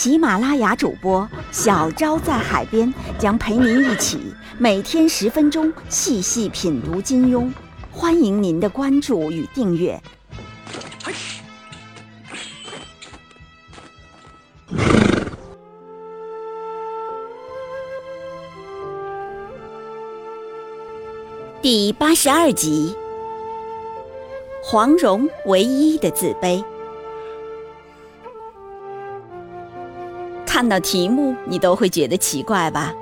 喜马拉雅主播小昭在海边将陪您一起每天十分钟细细品读金庸，欢迎您的关注与订阅。第八十二集，黄蓉唯一的自卑。看到题目，你都会觉得奇怪吧？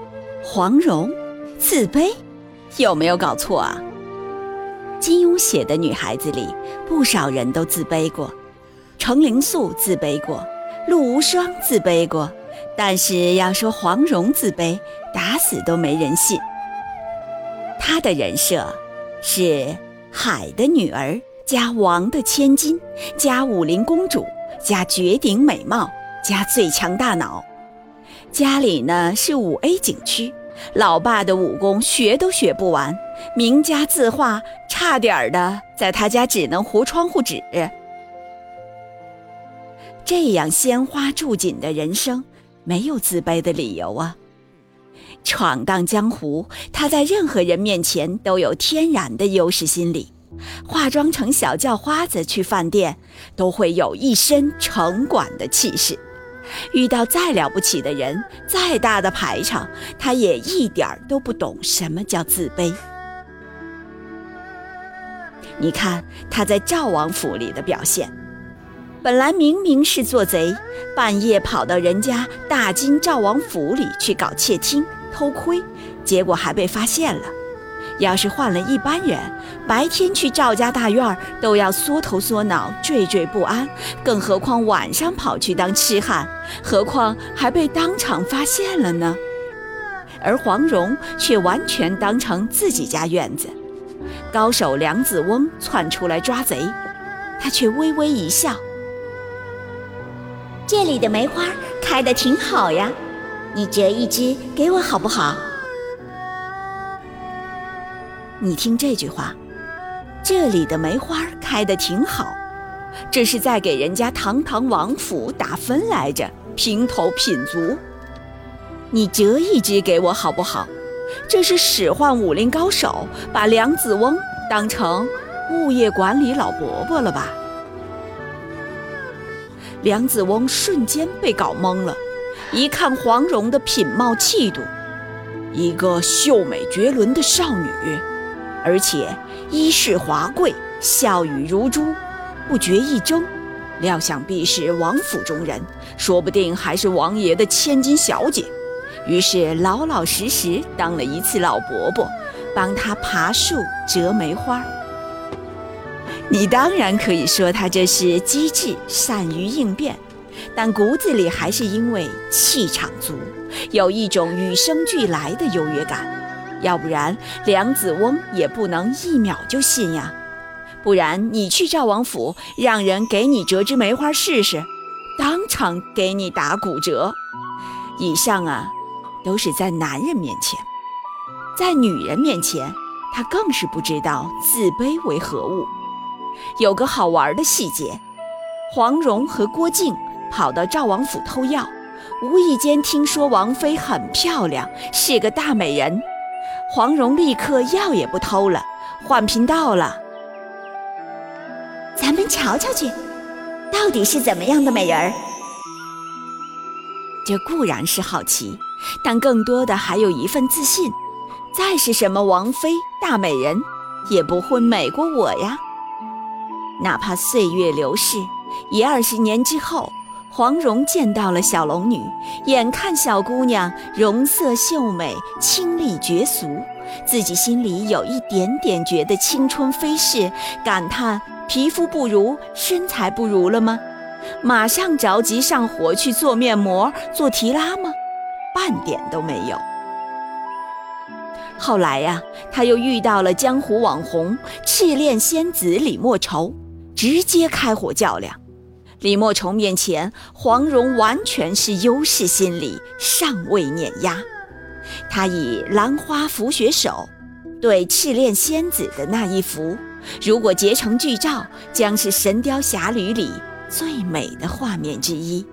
黄蓉自卑，有没有搞错啊？金庸写的女孩子里，不少人都自卑过，程灵素自卑过，陆无双自卑过，但是要说黄蓉自卑，打死都没人信。她的人设是海的女儿加王的千金加武林公主加绝顶美貌加最强大脑，家里呢是五 A 景区，老爸的武功学都学不完，名家字画差点儿的在他家只能糊窗户纸。这样鲜花著锦的人生，没有自卑的理由啊。闯荡江湖，他在任何人面前都有天然的优势心理。化妆成小叫花子去饭店，都会有一身城管的气势。遇到再了不起的人，再大的排场，他也一点儿都不懂什么叫自卑。你看他在赵王府里的表现，本来明明是做贼，半夜跑到人家大金赵王府里去搞窃听。偷窥，结果还被发现了。要是换了一般人，白天去赵家大院都要缩头缩脑、惴惴不安，更何况晚上跑去当痴汉，何况还被当场发现了呢？而黄蓉却完全当成自己家院子。高手梁子翁窜出来抓贼，他却微微一笑：“这里的梅花开得挺好呀。”你折一支给我好不好？你听这句话，这里的梅花开得挺好，这是在给人家堂堂王府打分来着，平头品足。你折一支给我好不好？这是使唤武林高手，把梁子翁当成物业管理老伯伯了吧？梁子翁瞬间被搞懵了。一看黄蓉的品貌气度，一个秀美绝伦的少女，而且衣饰华贵，笑语如珠，不觉一怔，料想必是王府中人，说不定还是王爷的千金小姐，于是老老实实当了一次老伯伯，帮他爬树折梅花。你当然可以说他这是机智，善于应变。但骨子里还是因为气场足，有一种与生俱来的优越感，要不然梁子翁也不能一秒就信呀。不然你去赵王府，让人给你折枝梅花试试，当场给你打骨折。以上啊，都是在男人面前，在女人面前，他更是不知道自卑为何物。有个好玩的细节，黄蓉和郭靖。跑到赵王府偷药，无意间听说王妃很漂亮，是个大美人。黄蓉立刻药也不偷了，换频道了。咱们瞧瞧去，到底是怎么样的美人儿？这固然是好奇，但更多的还有一份自信。再是什么王妃大美人，也不会美过我呀。哪怕岁月流逝，一二十年之后。黄蓉见到了小龙女，眼看小姑娘容色秀美、清丽绝俗，自己心里有一点点觉得青春飞逝，感叹皮肤不如、身材不如了吗？马上着急上火去做面膜、做提拉吗？半点都没有。后来呀，他又遇到了江湖网红赤练仙子李莫愁，直接开火较量。李莫愁面前，黄蓉完全是优势心理，尚未碾压。他以兰花拂雪手对赤练仙子的那一幅，如果结成剧照，将是《神雕侠侣》里最美的画面之一。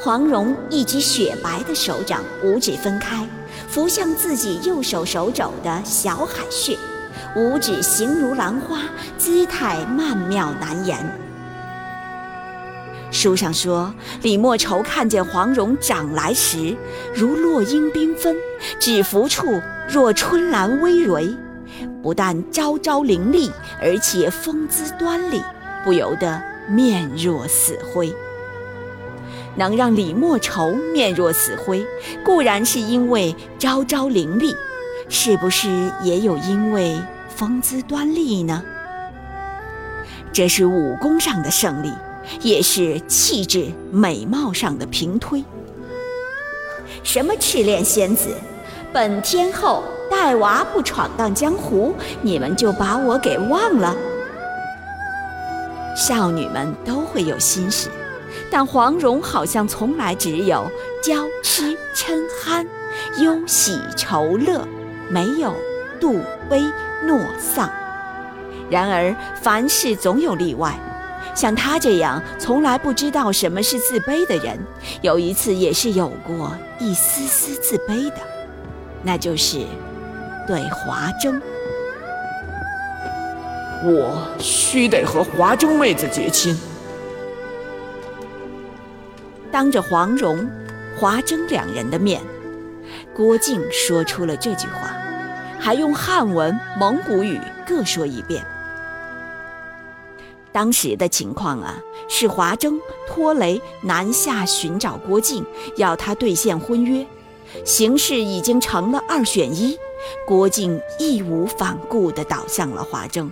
黄蓉一只雪白的手掌，五指分开。拂向自己右手手肘的小海穴，五指形如兰花，姿态曼妙难言。书上说，李莫愁看见黄蓉长来时，如落英缤纷，指腹处若春兰葳蕤，不但朝朝凌厉，而且风姿端丽，不由得面若死灰。能让李莫愁面若死灰，固然是因为朝朝凌厉，是不是也有因为风姿端丽呢？这是武功上的胜利，也是气质美貌上的平推。什么赤练仙子，本天后带娃不闯荡江湖，你们就把我给忘了？少女们都会有心事。但黄蓉好像从来只有娇痴嗔憨、忧喜愁乐，没有妒悲诺丧。然而凡事总有例外，像他这样从来不知道什么是自卑的人，有一次也是有过一丝丝自卑的，那就是对华筝。我须得和华筝妹子结亲。当着黄蓉、华筝两人的面，郭靖说出了这句话，还用汉文、蒙古语各说一遍。当时的情况啊，是华筝托雷南下寻找郭靖，要他兑现婚约，形势已经成了二选一，郭靖义无反顾地倒向了华筝。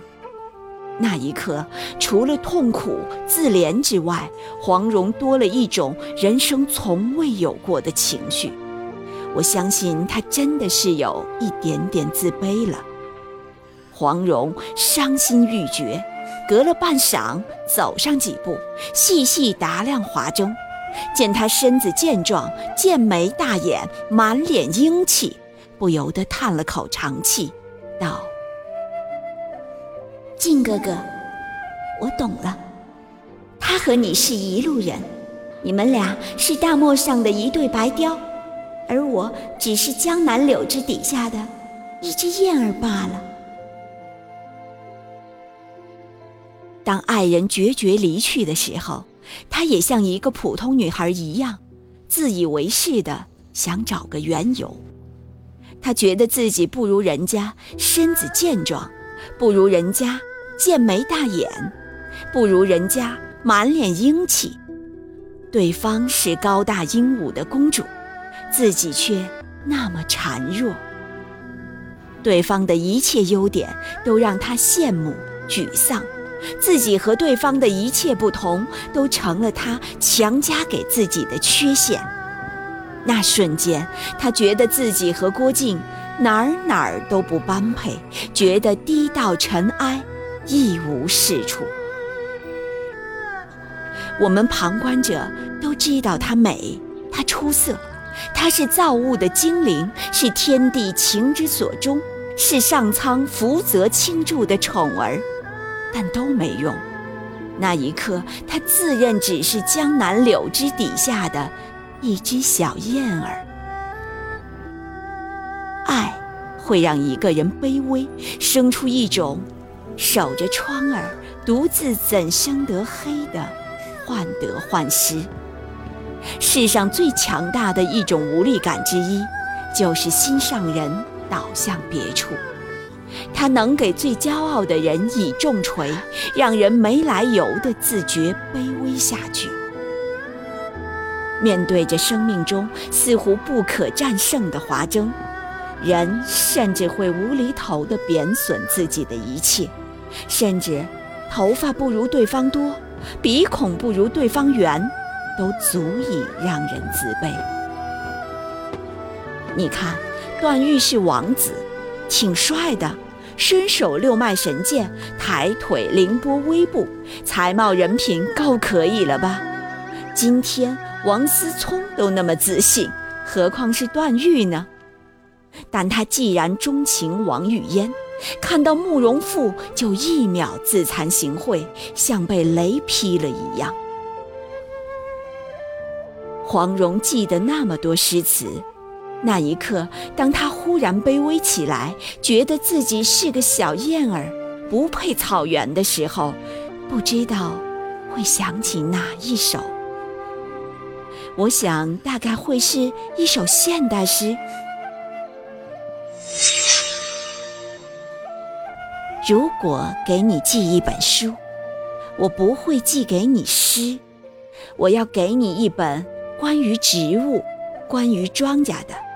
那一刻，除了痛苦自怜之外，黄蓉多了一种人生从未有过的情绪。我相信她真的是有一点点自卑了。黄蓉伤心欲绝，隔了半晌，走上几步，细细打量华筝，见他身子健壮，剑眉大眼，满脸英气，不由得叹了口长气，道。靖哥哥，我懂了，他和你是一路人，你们俩是大漠上的一对白雕，而我只是江南柳枝底下的一只燕儿罢了。当爱人决绝离去的时候，她也像一个普通女孩一样，自以为是的想找个缘由。她觉得自己不如人家身子健壮。不如人家剑眉大眼，不如人家满脸英气。对方是高大英武的公主，自己却那么孱弱。对方的一切优点都让她羡慕沮丧，自己和对方的一切不同都成了他强加给自己的缺陷。那瞬间，他觉得自己和郭靖。哪儿哪儿都不般配，觉得低到尘埃，一无是处。我们旁观者都知道她美，她出色，她是造物的精灵，是天地情之所钟，是上苍福泽倾注的宠儿，但都没用。那一刻，他自认只是江南柳枝底下的一只小燕儿。爱会让一个人卑微，生出一种守着窗儿，独自怎生得黑的患得患失。世上最强大的一种无力感之一，就是心上人倒向别处。他能给最骄傲的人以重锤，让人没来由的自觉卑微下去。面对着生命中似乎不可战胜的华筝。人甚至会无厘头地贬损自己的一切，甚至头发不如对方多，鼻孔不如对方圆，都足以让人自卑。你看，段誉是王子，挺帅的，身手六脉神剑，抬腿凌波微步，才貌人品够可以了吧？今天王思聪都那么自信，何况是段誉呢？但他既然钟情王语嫣，看到慕容复就一秒自惭形秽，像被雷劈了一样。黄蓉记得那么多诗词。那一刻，当他忽然卑微起来，觉得自己是个小燕儿，不配草原的时候，不知道会想起哪一首。我想，大概会是一首现代诗。如果给你寄一本书，我不会寄给你诗，我要给你一本关于植物、关于庄稼的。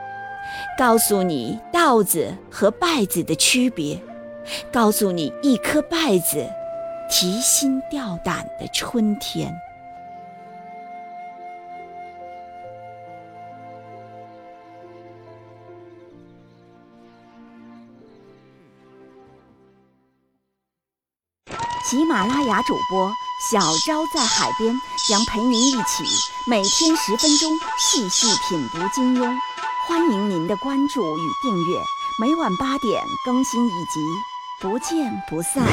告诉你稻子和稗子的区别，告诉你一颗稗子提心吊胆的春天。喜马拉雅主播小昭在海边将陪您一起每天十分钟细细品读金庸。欢迎您的关注与订阅，每晚八点更新一集，不见不散。